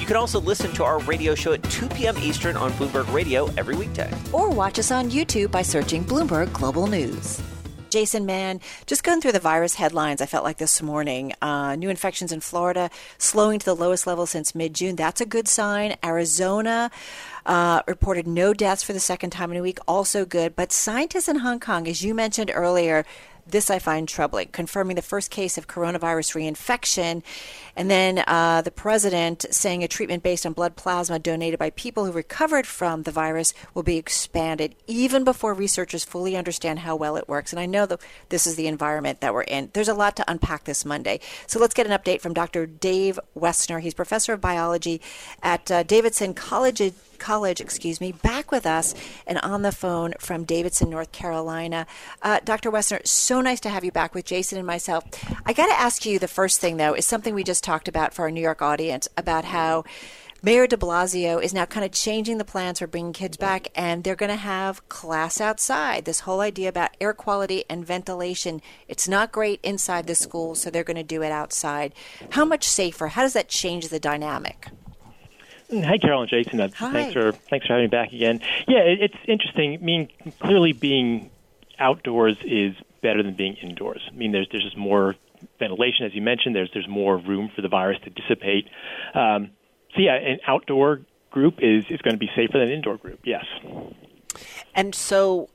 You can also listen to our radio show at 2 p.m. Eastern on Bloomberg Radio every weekday. Or watch us on YouTube by searching Bloomberg Global News. Jason Mann, just going through the virus headlines, I felt like this morning. Uh, new infections in Florida slowing to the lowest level since mid June. That's a good sign. Arizona uh, reported no deaths for the second time in a week. Also good. But scientists in Hong Kong, as you mentioned earlier, this I find troubling, confirming the first case of coronavirus reinfection. And then uh, the president saying a treatment based on blood plasma donated by people who recovered from the virus will be expanded even before researchers fully understand how well it works. And I know that this is the environment that we're in. There's a lot to unpack this Monday. So let's get an update from Dr. Dave Wessner. He's professor of biology at uh, Davidson College College, excuse me, back with us and on the phone from Davidson, North Carolina. Uh, Dr. Wessner, so nice to have you back with Jason and myself. I got to ask you the first thing, though, is something we just talked about for our New York audience about how. Mayor de Blasio is now kind of changing the plans for bringing kids back, and they're going to have class outside. This whole idea about air quality and ventilation, it's not great inside the school, so they're going to do it outside. How much safer? How does that change the dynamic? Hi, Carol and Jason. Uh, Hi. Thanks for thanks for having me back again. Yeah, it, it's interesting. I mean, clearly being outdoors is better than being indoors. I mean, there's there's just more ventilation, as you mentioned. There's there's more room for the virus to dissipate. Um, so yeah, an outdoor group is is going to be safer than an indoor group. Yes. And so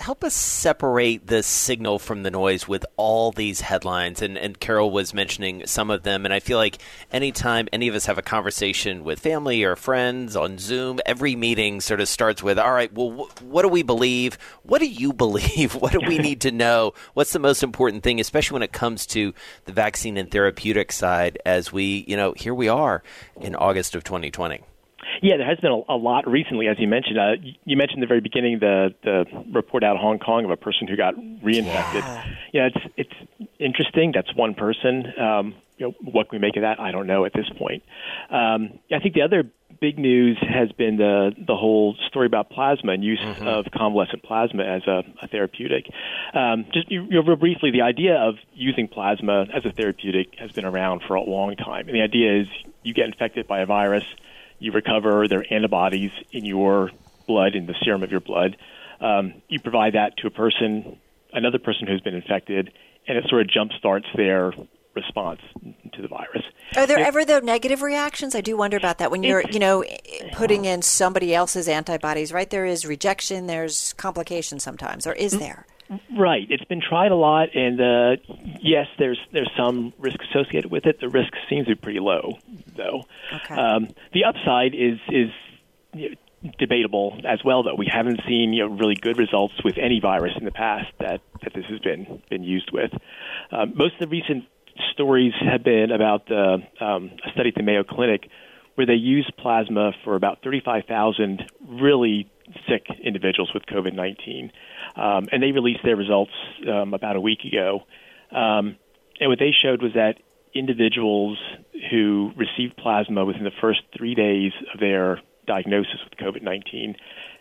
help us separate the signal from the noise with all these headlines. And, and Carol was mentioning some of them. And I feel like anytime any of us have a conversation with family or friends on Zoom, every meeting sort of starts with, all right, well, wh- what do we believe? What do you believe? What do we need to know? What's the most important thing, especially when it comes to the vaccine and therapeutic side as we, you know, here we are in August of 2020? Yeah, there has been a, a lot recently, as you mentioned. Uh, you mentioned in the very beginning the the report out of Hong Kong of a person who got reinfected. Yeah, yeah it's it's interesting. That's one person. Um, you know, what can we make of that? I don't know at this point. Um, I think the other big news has been the the whole story about plasma and use mm-hmm. of convalescent plasma as a, a therapeutic. Um, just you, you know, briefly, the idea of using plasma as a therapeutic has been around for a long time, and the idea is you get infected by a virus you recover their antibodies in your blood, in the serum of your blood. Um, you provide that to a person, another person who's been infected, and it sort of jumpstarts their response to the virus. Are there it, ever though negative reactions? I do wonder about that when you're, you know, putting in somebody else's antibodies. Right, there is rejection. There's complications sometimes, or is there? Right. It's been tried a lot, and uh, yes, there's there's some risk associated with it. The risk seems to be pretty low, though. Okay. Um, the upside is is you know, debatable as well, though. We haven't seen you know, really good results with any virus in the past that, that this has been been used with. Um, most of the recent stories have been about uh, um, a study at the Mayo Clinic where they used plasma for about 35,000 really sick individuals with COVID 19. Um, and they released their results um, about a week ago. Um, and what they showed was that individuals who received plasma within the first three days of their diagnosis with COVID 19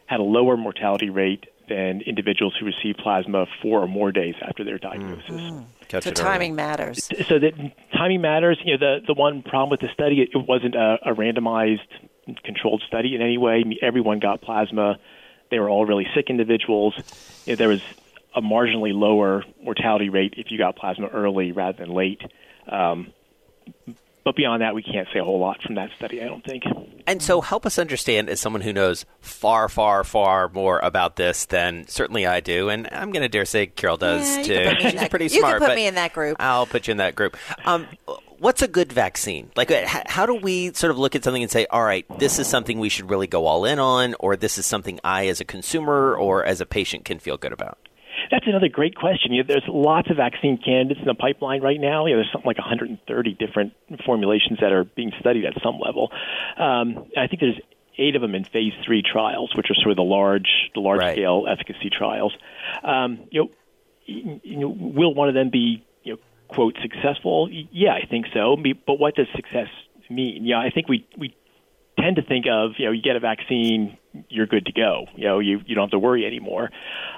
had a lower mortality rate than individuals who received plasma four or more days after their diagnosis. Mm. So timing matters. So that timing matters. You know, the the one problem with the study, it, it wasn't a, a randomized controlled study in any way. Everyone got plasma. They were all really sick individuals. There was a marginally lower mortality rate if you got plasma early rather than late. Um, but beyond that, we can't say a whole lot from that study, I don't think. And so, help us understand, as someone who knows far, far, far more about this than certainly I do, and I'm going to dare say Carol does yeah, too. She's pretty you smart. You can put but me in that group. I'll put you in that group. Um, what's a good vaccine? Like, how do we sort of look at something and say, all right, this is something we should really go all in on, or this is something I, as a consumer or as a patient, can feel good about? That's another great question. You know, there's lots of vaccine candidates in the pipeline right now. You know, there's something like 130 different formulations that are being studied at some level. Um, I think there's eight of them in phase three trials, which are sort of the large the large scale efficacy trials. Um, you know, you know, will one of them be you know quote successful? Yeah, I think so. But what does success mean? Yeah, I think we we tend to think of you know you get a vaccine, you're good to go. You know you you don't have to worry anymore.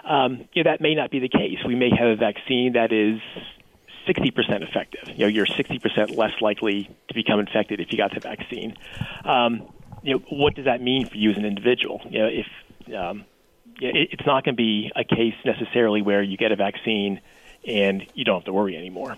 Um, you know, that may not be the case. We may have a vaccine that is 60% effective. You know, you're 60% less likely to become infected if you got the vaccine. Um, you know, what does that mean for you as an individual? You know, if um, it's not going to be a case necessarily where you get a vaccine and you don't have to worry anymore.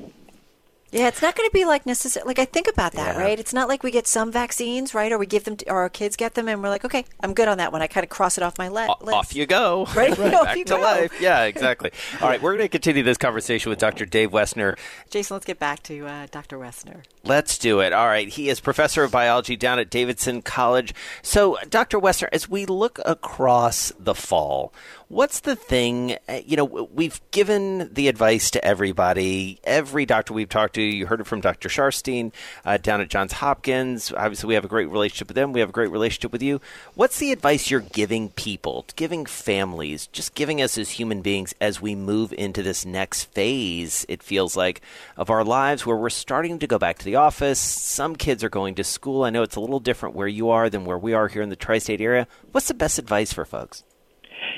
Yeah, it's not going to be like necessary. Like I think about that, yeah. right? It's not like we get some vaccines, right, or we give them, to, or our kids get them, and we're like, okay, I'm good on that one. I kind of cross it off my le- list. Off you go, right? right. Back to go. life. Yeah, exactly. All right, we're going to continue this conversation with Dr. Dave Wessner. Jason, let's get back to uh, Dr. Wessner. Let's do it. All right, he is professor of biology down at Davidson College. So, Dr. Wessner, as we look across the fall, What's the thing? Uh, you know, we've given the advice to everybody. Every doctor we've talked to, you heard it from Dr. Sharfstein uh, down at Johns Hopkins. Obviously, we have a great relationship with them. We have a great relationship with you. What's the advice you're giving people, giving families, just giving us as human beings as we move into this next phase, it feels like, of our lives where we're starting to go back to the office? Some kids are going to school. I know it's a little different where you are than where we are here in the tri state area. What's the best advice for folks?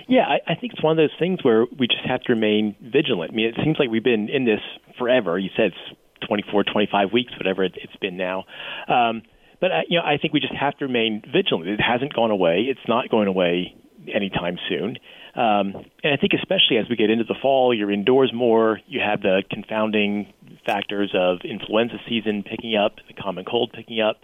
Yeah, I, I think it's one of those things where we just have to remain vigilant. I mean, it seems like we've been in this forever. You said it's 24, 25 weeks, whatever it, it's been now. Um, but uh, you know, I think we just have to remain vigilant. It hasn't gone away. It's not going away anytime soon. Um, and I think especially as we get into the fall, you're indoors more. You have the confounding factors of influenza season picking up, the common cold picking up.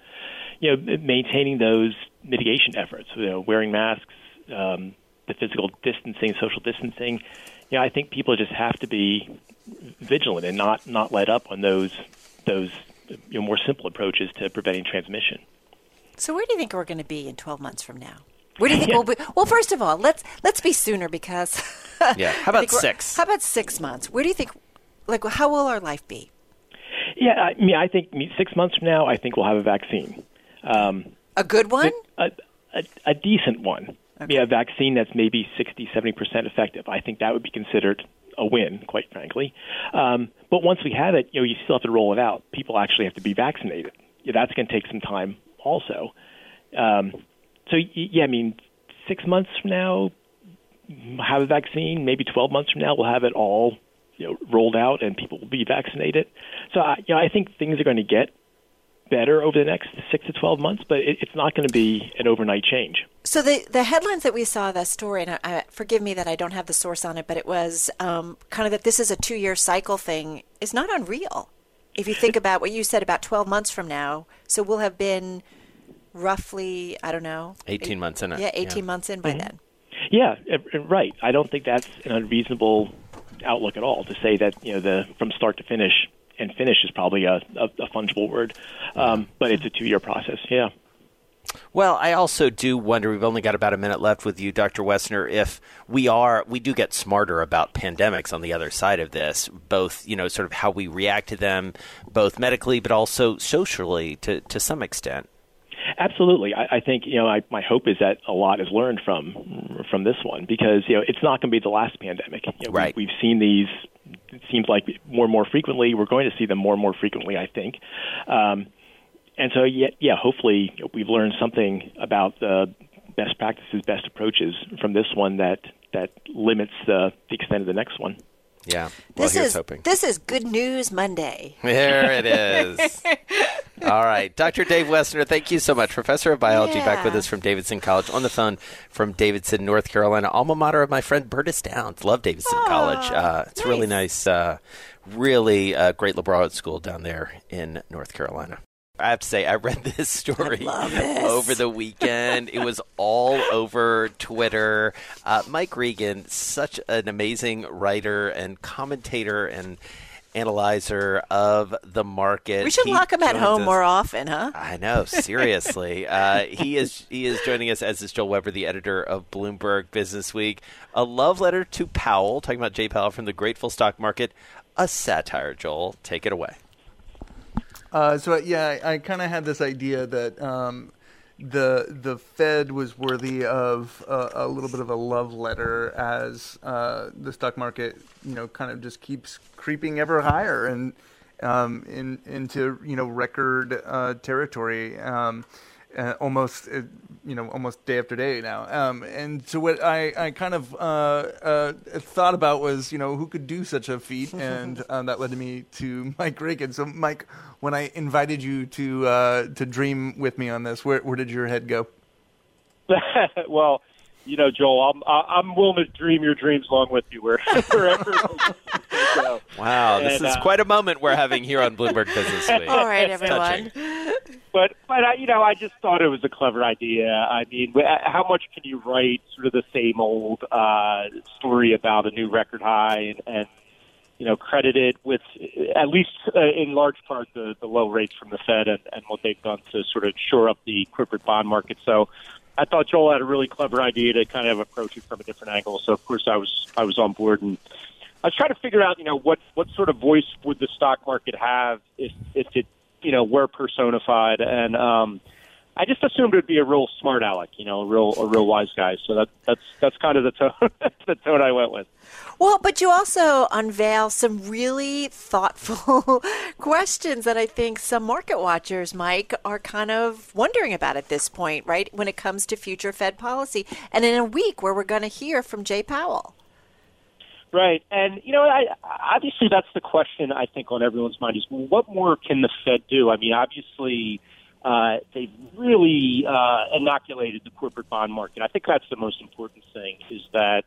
You know, maintaining those mitigation efforts. You know, wearing masks, um, the physical distancing, social distancing, you know, I think people just have to be vigilant and not not let up on those those you know, more simple approaches to preventing transmission. So, where do you think we're going to be in 12 months from now? Where do you think yeah. we'll be? Well, first of all, let's let's be sooner because. yeah. How about six? How about six months? Where do you think? Like, how will our life be? Yeah, I mean, I think six months from now, I think we'll have a vaccine. Um, a good one. A, a, a decent one. Okay. a vaccine that's maybe 60, 70% effective. I think that would be considered a win, quite frankly. Um, but once we have it, you know, you still have to roll it out. People actually have to be vaccinated. Yeah, that's going to take some time, also. Um, so yeah, I mean, six months from now, have a vaccine. Maybe 12 months from now, we'll have it all you know, rolled out and people will be vaccinated. So I, you know, I think things are going to get better over the next six to 12 months, but it, it's not going to be an overnight change. So the the headlines that we saw that story, and I, I, forgive me that I don't have the source on it, but it was um, kind of that this is a two year cycle thing is not unreal. If you think about what you said about 12 months from now, so we'll have been roughly, I don't know, 18 eight, months in it. Yeah, 18 yeah. months in by mm-hmm. then. Yeah, right. I don't think that's an unreasonable outlook at all to say that you know the from start to finish and finish is probably a, a, a fungible word, um, but it's a two year process. Yeah. Well, I also do wonder. We've only got about a minute left with you, Dr. Wessner. If we are, we do get smarter about pandemics on the other side of this, both you know, sort of how we react to them, both medically, but also socially, to to some extent. Absolutely, I, I think you know. I, my hope is that a lot is learned from from this one because you know it's not going to be the last pandemic. You know, right. We, we've seen these it seems like more and more frequently. We're going to see them more and more frequently, I think. Um, and so, yeah, yeah hopefully we've learned something about the best practices, best approaches from this one that that limits the, the extent of the next one. Yeah. Well, this is hoping. this is Good News Monday. There it is. All right, Dr. Dave Wessner, thank you so much, professor of biology, yeah. back with us from Davidson College on the phone from Davidson, North Carolina, alma mater of my friend Bertis Downs. Love Davidson oh, College. Uh, it's nice. really nice, uh, really uh, great liberal arts school down there in North Carolina. I have to say, I read this story over the weekend. it was all over Twitter. Uh, Mike Regan, such an amazing writer and commentator and analyzer of the market. We should he lock him at home us. more often, huh? I know, seriously. uh, he is he is joining us as is Joel Weber, the editor of Bloomberg Business Week. A love letter to Powell, talking about Jay Powell from the Grateful Stock Market. A satire, Joel. Take it away. Uh, so yeah, I, I kind of had this idea that um, the the Fed was worthy of a, a little bit of a love letter as uh, the stock market, you know, kind of just keeps creeping ever higher and um, in, into you know record uh, territory. Um, uh, almost uh, you know almost day after day now. Um, and so what I, I kind of uh, uh, thought about was you know who could do such a feat, and um, that led me to Mike Regan. So Mike, when I invited you to uh, to dream with me on this, where where did your head go? well, you know, Joel, I'm I'm willing to dream your dreams along with you wherever. Wow, this and, is uh, quite a moment we're having here on Bloomberg Business Week. All right, everyone. But but I, you know, I just thought it was a clever idea. I mean, how much can you write sort of the same old uh, story about a new record high and, and you know credited with at least uh, in large part the the low rates from the Fed and, and what they've done to sort of shore up the corporate bond market. So I thought Joel had a really clever idea to kind of approach it from a different angle. So of course I was I was on board and I was trying to figure out, you know, what what sort of voice would the stock market have if if it, you know, were personified, and um, I just assumed it would be a real smart aleck, you know, a real a real wise guy. So that that's that's kind of the tone the tone I went with. Well, but you also unveil some really thoughtful questions that I think some market watchers, Mike, are kind of wondering about at this point, right? When it comes to future Fed policy, and in a week where we're going to hear from Jay Powell. Right, and you know, I, obviously that's the question I think on everyone's mind is what more can the Fed do? I mean, obviously uh, they've really uh, inoculated the corporate bond market. I think that's the most important thing is that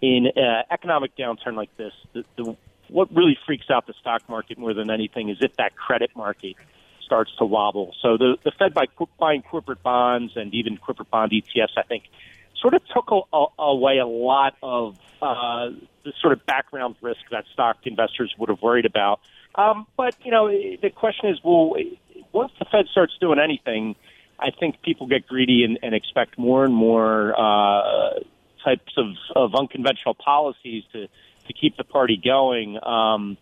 in an economic downturn like this, the, the, what really freaks out the stock market more than anything is if that credit market starts to wobble. So the, the Fed by buying corporate bonds and even corporate bond ETFs, I think, sort of took a, a, away a lot of uh, the sort of background risk that stock investors would have worried about. Um, but you know, the question is, well, once the Fed starts doing anything, I think people get greedy and, and expect more and more uh, types of, of unconventional policies to to keep the party going. Um,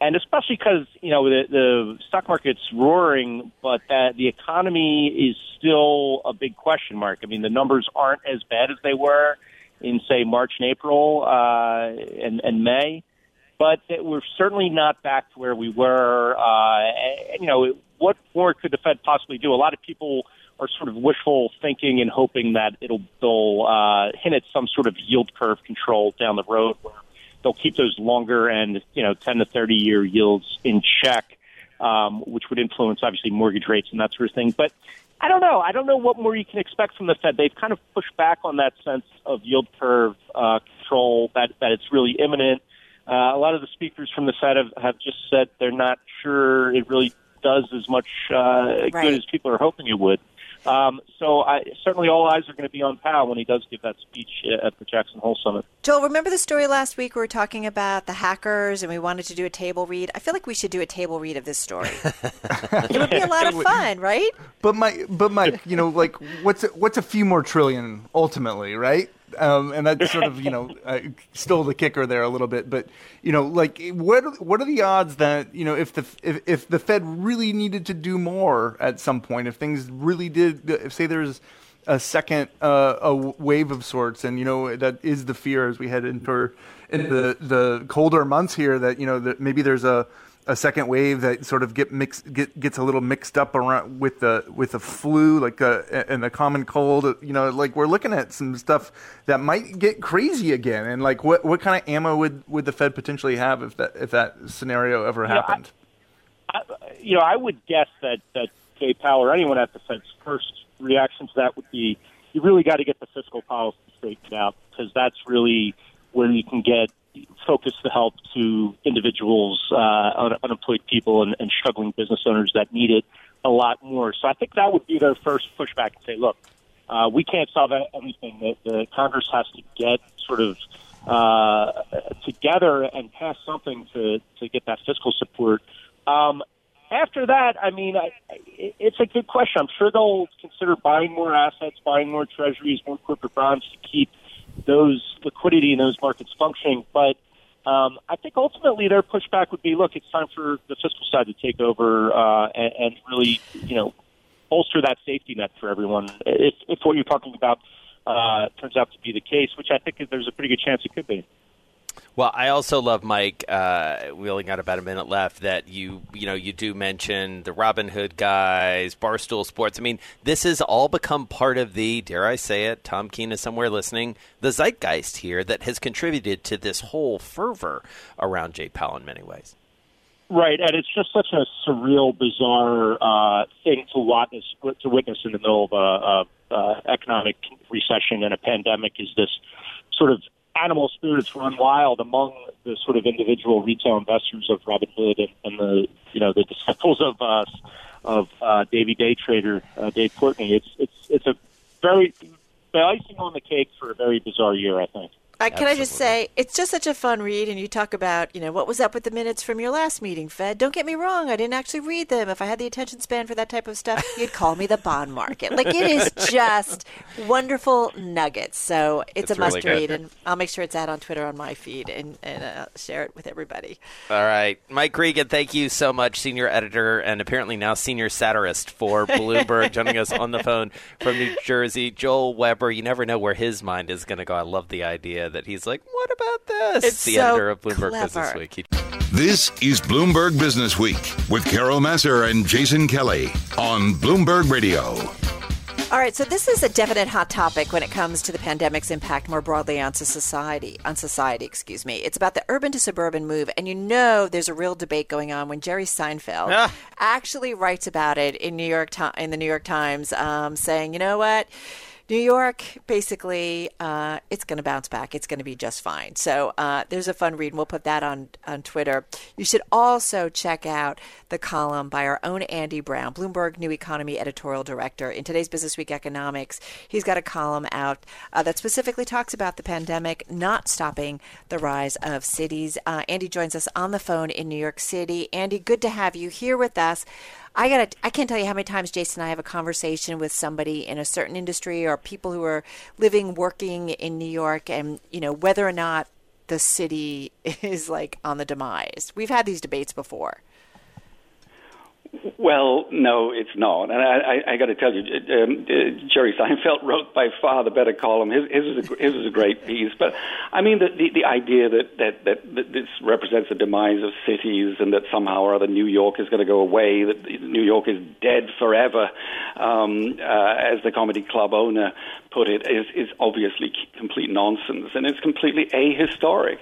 and especially because you know the, the stock market's roaring, but that the economy is still a big question mark. I mean, the numbers aren't as bad as they were in say March and April uh, and, and May, but we're certainly not back to where we were. Uh, and, you know, what more could the Fed possibly do? A lot of people are sort of wishful thinking and hoping that it'll they'll uh, hint at some sort of yield curve control down the road where they'll keep those longer and you know 10 to 30 year yields in check, um, which would influence obviously mortgage rates and that sort of thing. But I don't know. I don't know what more you can expect from the Fed. They've kind of pushed back on that sense of yield curve uh, control that that it's really imminent. Uh, a lot of the speakers from the Fed have, have just said they're not sure it really does as much uh, right. good as people are hoping it would. Um, so I, certainly all eyes are going to be on Powell when he does give that speech at the Jackson Hole Summit. Joel, remember the story last week we were talking about the hackers and we wanted to do a table read? I feel like we should do a table read of this story. it would be a lot of fun, right? But Mike, but Mike, you know, like what's a, what's a few more trillion ultimately, right? Um, and that's sort of you know uh, stole the kicker there a little bit. But you know, like what what are the odds that you know if the if, if the Fed really needed to do more at some point, if things really did, if say there's a second uh, a wave of sorts, and you know that is the fear as we head into into the, the colder months here that you know that maybe there's a a second wave that sort of get mixed get, gets a little mixed up around with the with the flu like a, uh, and the common cold you know like we're looking at some stuff that might get crazy again. And like what what kind of ammo would would the fed potentially have if that if that scenario ever happened you know, I, I, you know, I would guess that that Jay Powell or anyone at the Fed's first reaction to that would be you really got to get the fiscal policy straightened out because that's really where you can get focus the help to individuals, uh, unemployed people, and, and struggling business owners that need it a lot more. So I think that would be their first pushback and say, look, uh, we can't solve everything. The, the Congress has to get sort of uh, together and pass something to, to get that fiscal support. Um, after that, I mean, I, it's a good question. I'm sure they'll consider buying more assets, buying more treasuries, more corporate bonds to keep those liquidity in those markets functioning. But um, I think ultimately their pushback would be, look, it's time for the fiscal side to take over uh, and, and really, you know, bolster that safety net for everyone. If, if what you're talking about uh, turns out to be the case, which I think there's a pretty good chance it could be. Well, I also love Mike. Uh, we only got about a minute left. That you you know you do mention the Robin Hood guys, Barstool Sports. I mean, this has all become part of the dare I say it. Tom Keene is somewhere listening. The zeitgeist here that has contributed to this whole fervor around Jay Powell in many ways. Right, and it's just such a surreal, bizarre uh, thing to witness to witness in the middle of a, a, a economic recession and a pandemic. Is this sort of animal spirits run wild among the sort of individual retail investors of Robinhood and, and the you know the disciples of uh, of uh, Davy Day trader uh, Dave Portnoy. It's it's it's a very the icing on the cake for a very bizarre year, I think. Uh, can I just say, it's just such a fun read, and you talk about, you know, what was up with the minutes from your last meeting, Fed. Don't get me wrong, I didn't actually read them. If I had the attention span for that type of stuff, you'd call me the bond market. Like, it is just wonderful nuggets. So it's, It's a must really good. read, and I'll make sure it's out on Twitter on my feed and, and uh, share it with everybody. All right, Mike Regan, thank you so much, senior editor and apparently now senior satirist for Bloomberg, joining us on the phone from New Jersey. Joel Weber, you never know where his mind is going to go. I love the idea that he's like, "What about this?" It's the so editor of Bloomberg clever. Business Week. He- This is Bloomberg Business Week with Carol Massar and Jason Kelly on Bloomberg Radio. All right, so this is a definite hot topic when it comes to the pandemic's impact more broadly on society. On society, excuse me. It's about the urban to suburban move, and you know there's a real debate going on when Jerry Seinfeld Ah. actually writes about it in New York in the New York Times, um, saying, you know what. New York, basically, uh, it's going to bounce back. It's going to be just fine. So uh, there's a fun read, and we'll put that on on Twitter. You should also check out the column by our own Andy Browne, Bloomberg New Economy editorial director. In today's Business Week Economics, he's got a column out uh, that specifically talks about the pandemic not stopping the rise of cities. Uh, Andy joins us on the phone in New York City. Andy, good to have you here with us. I got I can't tell you how many times Jason and I have a conversation with somebody in a certain industry or people who are living, working in New York, and you know whether or not the city is like on the demise. We've had these debates before. Well, no, it's not. And I, I, I got to tell you, um, uh, Jerry Seinfeld wrote by far the better column. His, his, was, a, his was a great piece. But I mean, the, the, the idea that, that, that, that this represents the demise of cities and that somehow or other New York is going to go away, that New York is dead forever, um, uh, as the comedy club owner put it, is, is obviously complete nonsense. And it's completely ahistoric.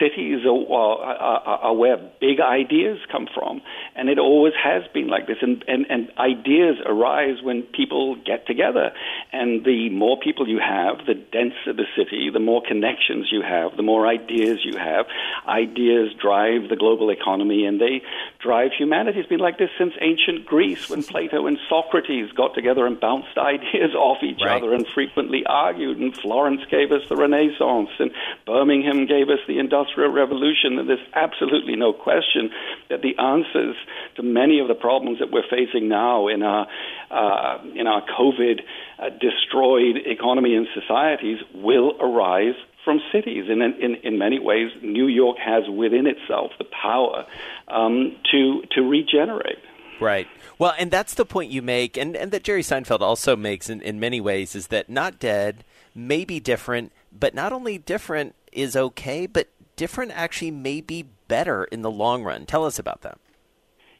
Cities are, are, are where big ideas come from, and it always has been like this. And, and, and ideas arise when people get together. And the more people you have, the denser the city, the more connections you have, the more ideas you have. Ideas drive the global economy, and they drive humanity. It's been like this since ancient Greece, when Plato and Socrates got together and bounced ideas off each Right. other and frequently argued. And Florence gave us the Renaissance, and Birmingham gave us the Industrial Revolution. And there's absolutely no question that the answers to many of the problems that we're facing now in our uh, in our COVID uh, destroyed economy and societies will arise from cities. And in, in, in many ways, New York has within itself the power um, to to regenerate. Right. Well, and that's the point you make, and, and that Jerry Seinfeld also makes in, in many ways, is that not dead may be different, but not only different is okay, but different actually may be better in the long run. Tell us about that.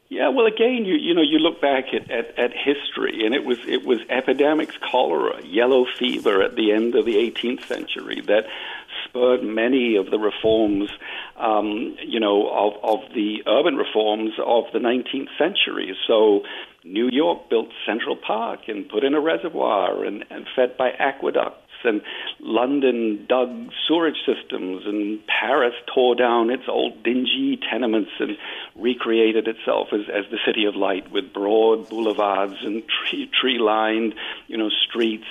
Yeah, well, again, you you know, you look back at, at, at history, and it was it was epidemics, cholera, yellow fever at the end of the 18th century that spurred many of the reforms, um, you know, of of the urban reforms of the 19th century. So. New York built Central Park and put in a reservoir and, and fed by aqueducts and London dug sewerage systems, and Paris tore down its old dingy tenements and recreated itself as, as the city of light with broad boulevards and tree tree lined, you know, streets,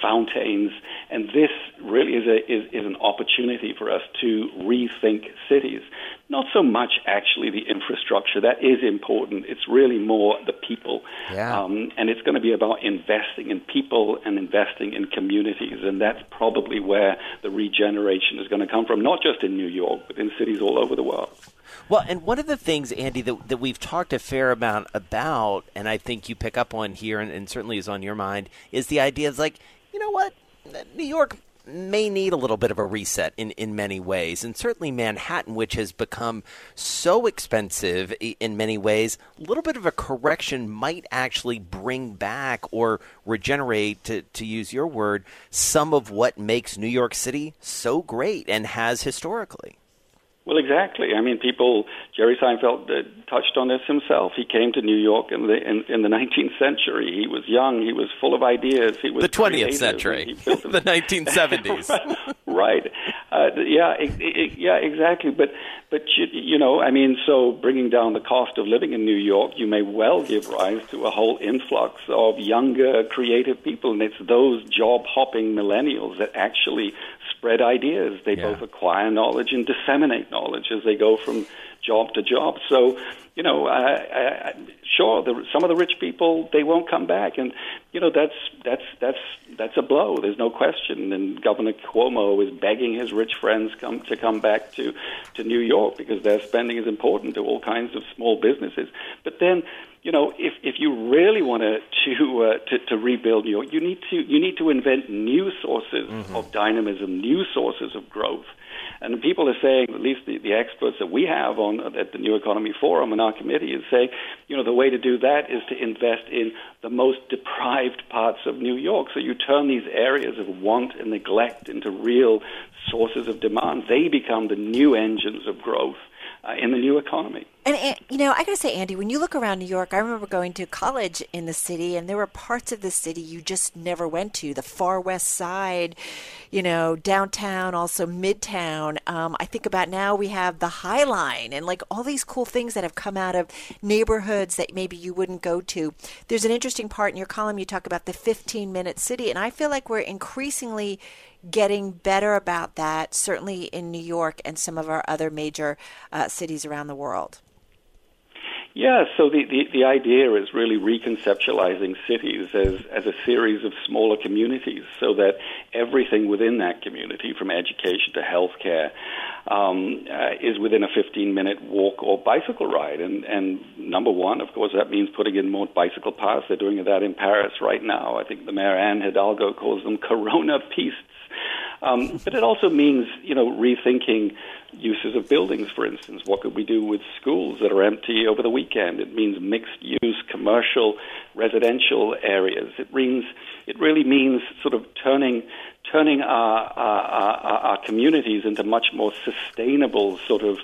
fountains, and this really is a is, is an opportunity for us to rethink cities. Not so much actually the infrastructure that is important. It's really more the people, Yeah. um, and it's going to be about investing in people and investing in communities, and that's probably where the regeneration is going to come from. Not just in New York, but in cities all over the world. Well, and one of the things, Andy, that, that we've talked a fair amount about, and I think you pick up on here, and, and certainly is on your mind, is the idea of like, you know what, New York may need a little bit of a reset in, in many ways. And certainly Manhattan, which has become so expensive in many ways, a little bit of a correction might actually bring back or regenerate, to, to use your word, some of what makes New York City so great and has historically. Well, exactly. I mean, people. Jerry Seinfeld uh, touched on this himself. He came to New York in the in, in the 19th century. He was young. He was full of ideas. He was the 20th century, the 1970s. right. Uh, yeah. It, it, yeah. Exactly. But but you, you know, I mean, so bringing down the cost of living in New York, you may well give rise to a whole influx of younger, creative people, and it's those job hopping millennials that actually spread ideas. They yeah. both acquire knowledge and disseminate knowledge as they go from job to job. So, you know, I, I, sure, the, some of the rich people they won't come back, and you know that's that's that's that's a blow. There's no question. And Governor Cuomo is begging his rich friends come to come back to to New York because their spending is important to all kinds of small businesses. But then you know, if if you really want to to, uh, to to rebuild New York, you need to you need to invent new sources mm-hmm. of dynamism, new sources of growth. And people are saying, at least the, the experts that we have on at the New Economy Forum and our committee is saying, you know, the way to do that is to invest in the most deprived parts of New York. So you turn these areas of want and neglect into real sources of demand. They become the new engines of growth uh, in the new economy. And, you know, I got to say, Andy, when you look around New York, I remember going to college in the city, and there were parts of the city you just never went to. The far west side, you know, downtown, also midtown. Um, I think about now we have the High Line and like all these cool things that have come out of neighborhoods that maybe you wouldn't go to. There's an interesting part in your column you talk about the 15 minute city, and I feel like we're increasingly getting better about that, certainly in New York and some of our other major uh, cities around the world. Yeah, so the, the, the, idea is really reconceptualizing cities as, as a series of smaller communities so that everything within that community, from education to healthcare, um, uh, is within a 15 minute walk or bicycle ride. And, and number one, of course, that means putting in more bicycle paths. They're doing that in Paris right now. I think the mayor, Anne Hidalgo, calls them Corona pistes um, but it also means, you know, rethinking uses of buildings, for instance. What could we do with schools that are empty over the weekend? It means mixed use, commercial, residential areas. It means it really means sort of turning turning our, our, our, our communities into much more sustainable sort of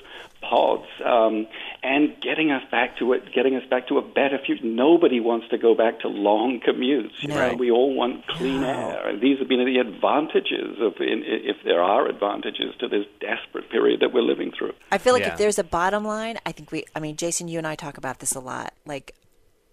pods um, and getting us back to it, getting us back to a better future. Nobody wants to go back to long commutes. You no. know, we all want clean no. air, and these have been the advantages of, in, if there are advantages to this desperate period that we're living through. I feel like yeah. if there's a bottom line, I think we. I mean, Jason, you and I talk about this a lot. Like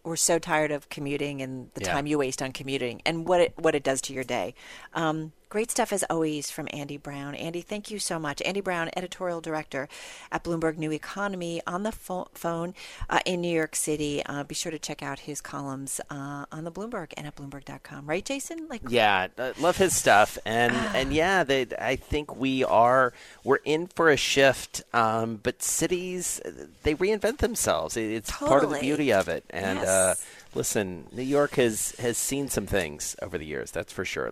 we're so tired of commuting and the yeah. time you waste on commuting and what it what it does to your day. Um, Great stuff as always from Andy Browne. Andy, thank you so much. Andy Browne, editorial director at Bloomberg New Economy, on the fo- phone uh, in New York City. Uh, be sure to check out his columns uh, on the Bloomberg and at Bloomberg.com. Right, Jason? Like, yeah, love his stuff, and and yeah, they, I think we are we're in for a shift. Um, but cities they reinvent themselves. It's totally. part of the beauty of it, and. Yes. Uh, listen, New York has has seen some things over the years. That's for sure.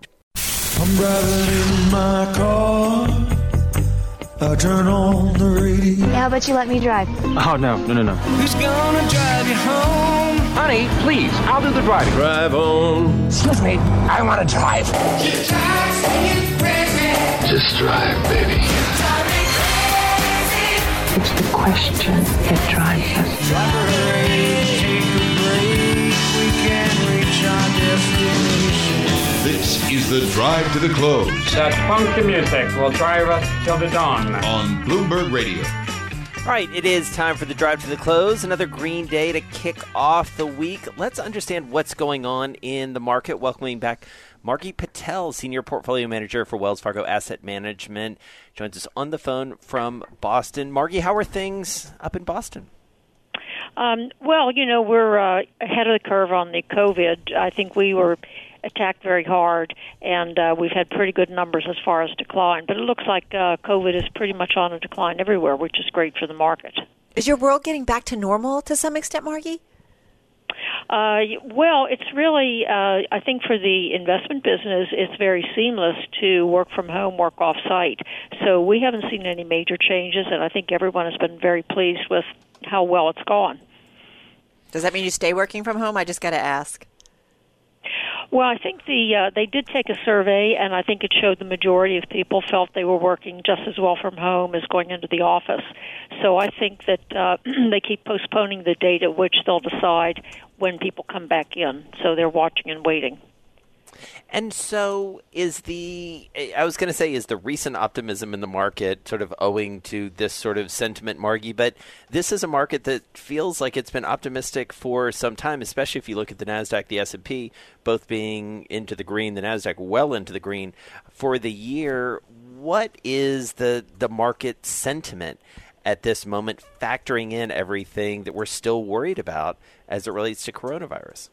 I'm driving in my car. I turn on the radio. how about you let me drive? Oh, no, no, no, no. Who's gonna drive you home? Honey, please, I'll do the driving. Drive on. Excuse me, I want to drive. Just drive, baby. It's the question that drives us. The drive to the close. That funky music will drive us till the dawn. On Bloomberg Radio. All right, it is time for the drive to the close. Another green day to kick off the week. Let's understand what's going on in the market. Welcoming back Margie Patel, Senior Portfolio Manager for Wells Fargo Asset Management, joins us on the phone from Boston. Margie, how are things up in Boston? Um, well, you know, we're uh, ahead of the curve on the COVID. I think we were attacked very hard, and uh, we've had pretty good numbers as far as decline. But it looks like uh, COVID is pretty much on a decline everywhere, which is great for the market. Is your world getting back to normal to some extent, Margie? Uh, well, it's really, uh, I think for the investment business, it's very seamless to work from home, work off site. So we haven't seen any major changes, and I think everyone has been very pleased with how well it's gone. Does that mean you stay working from home? I just got to ask. Well, I think the uh, they did take a survey, and I think it showed the majority of people felt they were working just as well from home as going into the office. So I think that uh, they keep postponing the date at which they'll decide when people come back in. So they're watching and waiting. And so, is the I was going to say, is the recent optimism in the market sort of owing to this sort of sentiment, Margie? But this is a market that feels like it's been optimistic for some time, especially if you look at the Nasdaq, the S and P, both being into the green, the Nasdaq well into the green for the year. What is the the market sentiment at this moment, factoring in everything that we're still worried about as it relates to coronavirus?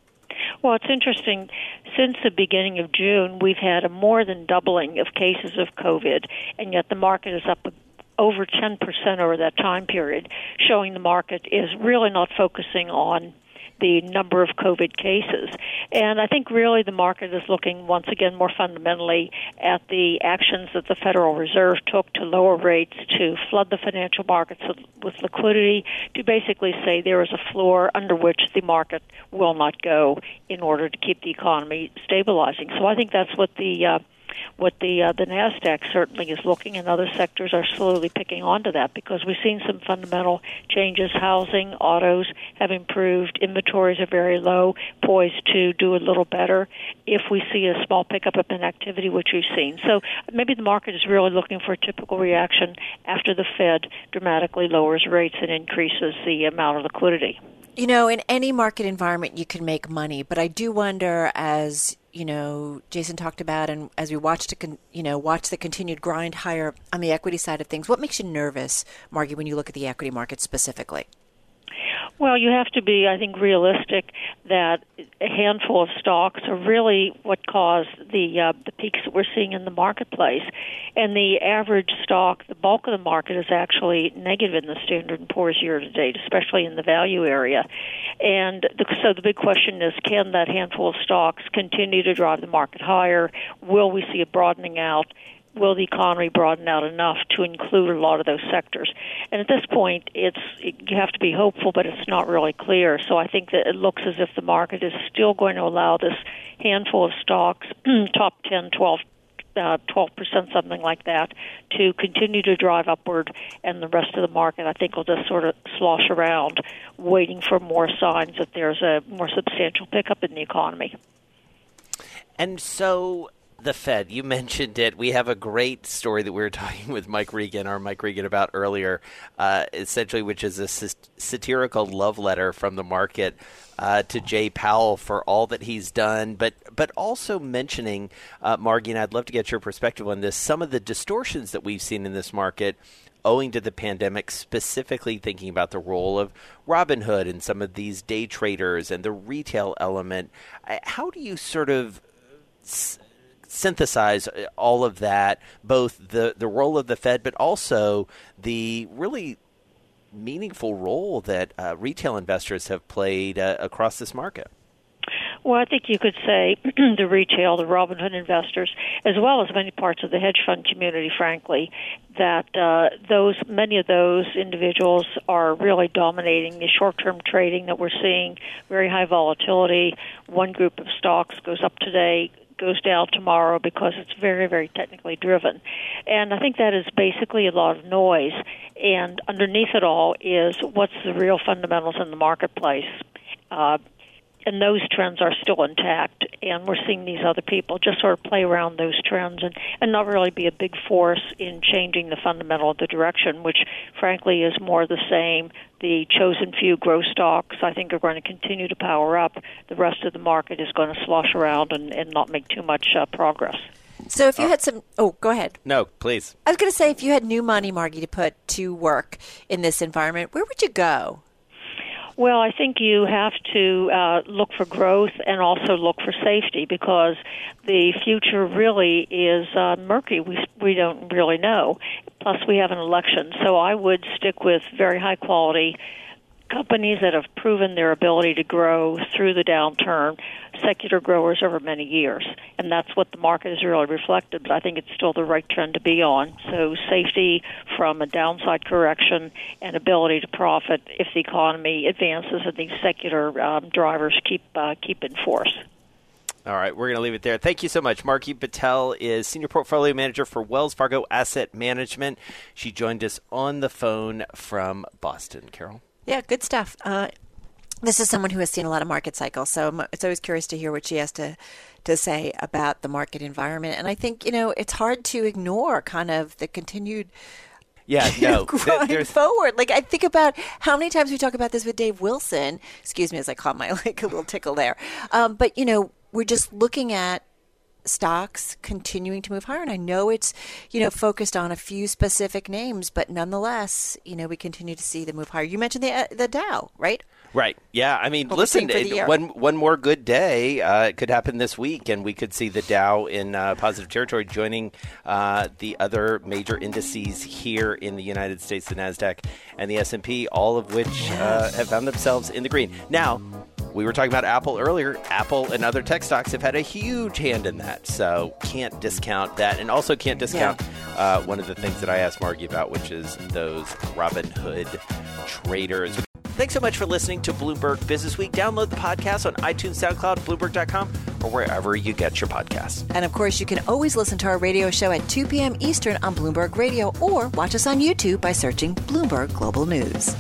Well, it's interesting. Since the beginning of June, we've had a more than doubling of cases of COVID, and yet the market is up over 10% over that time period, showing the market is really not focusing on the number of COVID cases. And I think really the market is looking once again more fundamentally at the actions that the Federal Reserve took to lower rates, to flood the financial markets with liquidity, to basically say there is a floor under which the market will not go in order to keep the economy stabilizing. So I think that's what the uh, what the uh, the Nasdaq certainly is looking, and other sectors are slowly picking onto that because we've seen some fundamental changes. Housing, autos have improved. Inventories are very low, poised to do a little better if we see a small pickup in activity, which we've seen. So maybe the market is really looking for a typical reaction after the Fed dramatically lowers rates and increases the amount of liquidity. You know, in any market environment, you can make money, but I do wonder, as you know, Jason talked about, and as we watch to, con- you know, watch the continued grind higher on the equity side of things, what makes you nervous, Margie, when you look at the equity market specifically? Well, you have to be, I think, realistic that a handful of stocks are really what caused the uh, the peaks that we're seeing in the marketplace, and the average stock, the bulk of the market is actually negative in the Standard and Poor's year to date, especially in the value area. And the, so the big question is, can that handful of stocks continue to drive the market higher? Will we see a broadening out? Will the economy broaden out enough to include a lot of those sectors? And at this point, it's you have to be hopeful, but it's not really clear. So I think that it looks as if the market is still going to allow this handful of stocks, top 10, 12 uh, 12%, something like that, to continue to drive upward, and the rest of the market, I think, will just sort of slosh around, waiting for more signs that there's a more substantial pickup in the economy. And so the Fed, you mentioned it. We have a great story that we were talking with Mike Regan, our Mike Regan, about earlier, uh, essentially, which is a satirical love letter from the market uh, to Jay Powell for all that he's done, but but also mentioning, uh, Margie, and I'd love to get your perspective on this. Some of the distortions that we've seen in this market owing to the pandemic, specifically thinking about the role of Robinhood and some of these day traders and the retail element. Uh, how do you sort of synthesize uh, all of that, both the, the role of the Fed, but also the really meaningful role that uh, retail investors have played uh, across this market? Well, I think you could say the retail, the Robinhood investors, as well as many parts of the hedge fund community, frankly, that uh, those many of those individuals are really dominating the short-term trading that we're seeing. Very high volatility. One group of stocks goes up today, goes down tomorrow because it's very, very technically driven. And I think that is basically a lot of noise. And underneath it all is what's the real fundamentals in the marketplace. Uh, and those trends are still intact. And we're seeing these other people just sort of play around those trends and, and not really be a big force in changing the fundamental of the direction, which frankly is more the same. The chosen few growth stocks, I think, are going to continue to power up. The rest of the market is going to slosh around and, and not make too much uh, progress. So if you uh, had some, oh, go ahead. No, please. I was going to say, if you had new money, Margie, to put to work in this environment, where would you go? Well, I think you have to uh, look for growth and also look for safety because the future really is uh, murky. We we don't really know. Plus, we have an election, so I would stick with very high quality companies that have proven their ability to grow through the downturn, secular growers over many years. And that's what the market has really reflected. But I think it's still the right trend to be on. So safety from a downside correction and ability to profit if the economy advances and these secular um, drivers keep uh, keep in force. All right, we're going to leave it there. Thank you so much. Margie Patel is Senior Portfolio Manager for Wells Fargo Asset Management. She joined us on the phone from Boston. Carol? Yeah, good stuff. Uh, this is someone who has seen a lot of market cycles, so it's always curious to hear what she has to to say about the market environment. And I think you know it's hard to ignore kind of the continued yeah, no, grind forward. Like I think about how many times we talk about this with Dave Wilson. Excuse me as I caught my like a little tickle there. Um, but you know, we're just looking at stocks continuing to move higher and I know it's you know focused on a few specific names but nonetheless you know we continue to see them move higher you mentioned the uh, the Dow right Right. Yeah. I mean, listen. seeing for the it- One one more good day uh, it could happen this week, and we could see the Dow in uh, positive territory, joining uh, the other major indices here in the United States, the Nasdaq and the S and P, all of which uh, have found themselves in the green. Now. We were talking about Apple earlier. Apple and other tech stocks have had a huge hand in that, so can't discount that, and also can't discount uh, one of the things that I asked Margie about, which is those Robinhood traders. Thanks so much for listening to Bloomberg Business Week. Download the podcast on iTunes, SoundCloud, Bloomberg.com, or wherever you get your podcasts. and of course you can always listen to our radio show at 2 p.m. Eastern on Bloomberg Radio or watch us on YouTube by searching Bloomberg Global News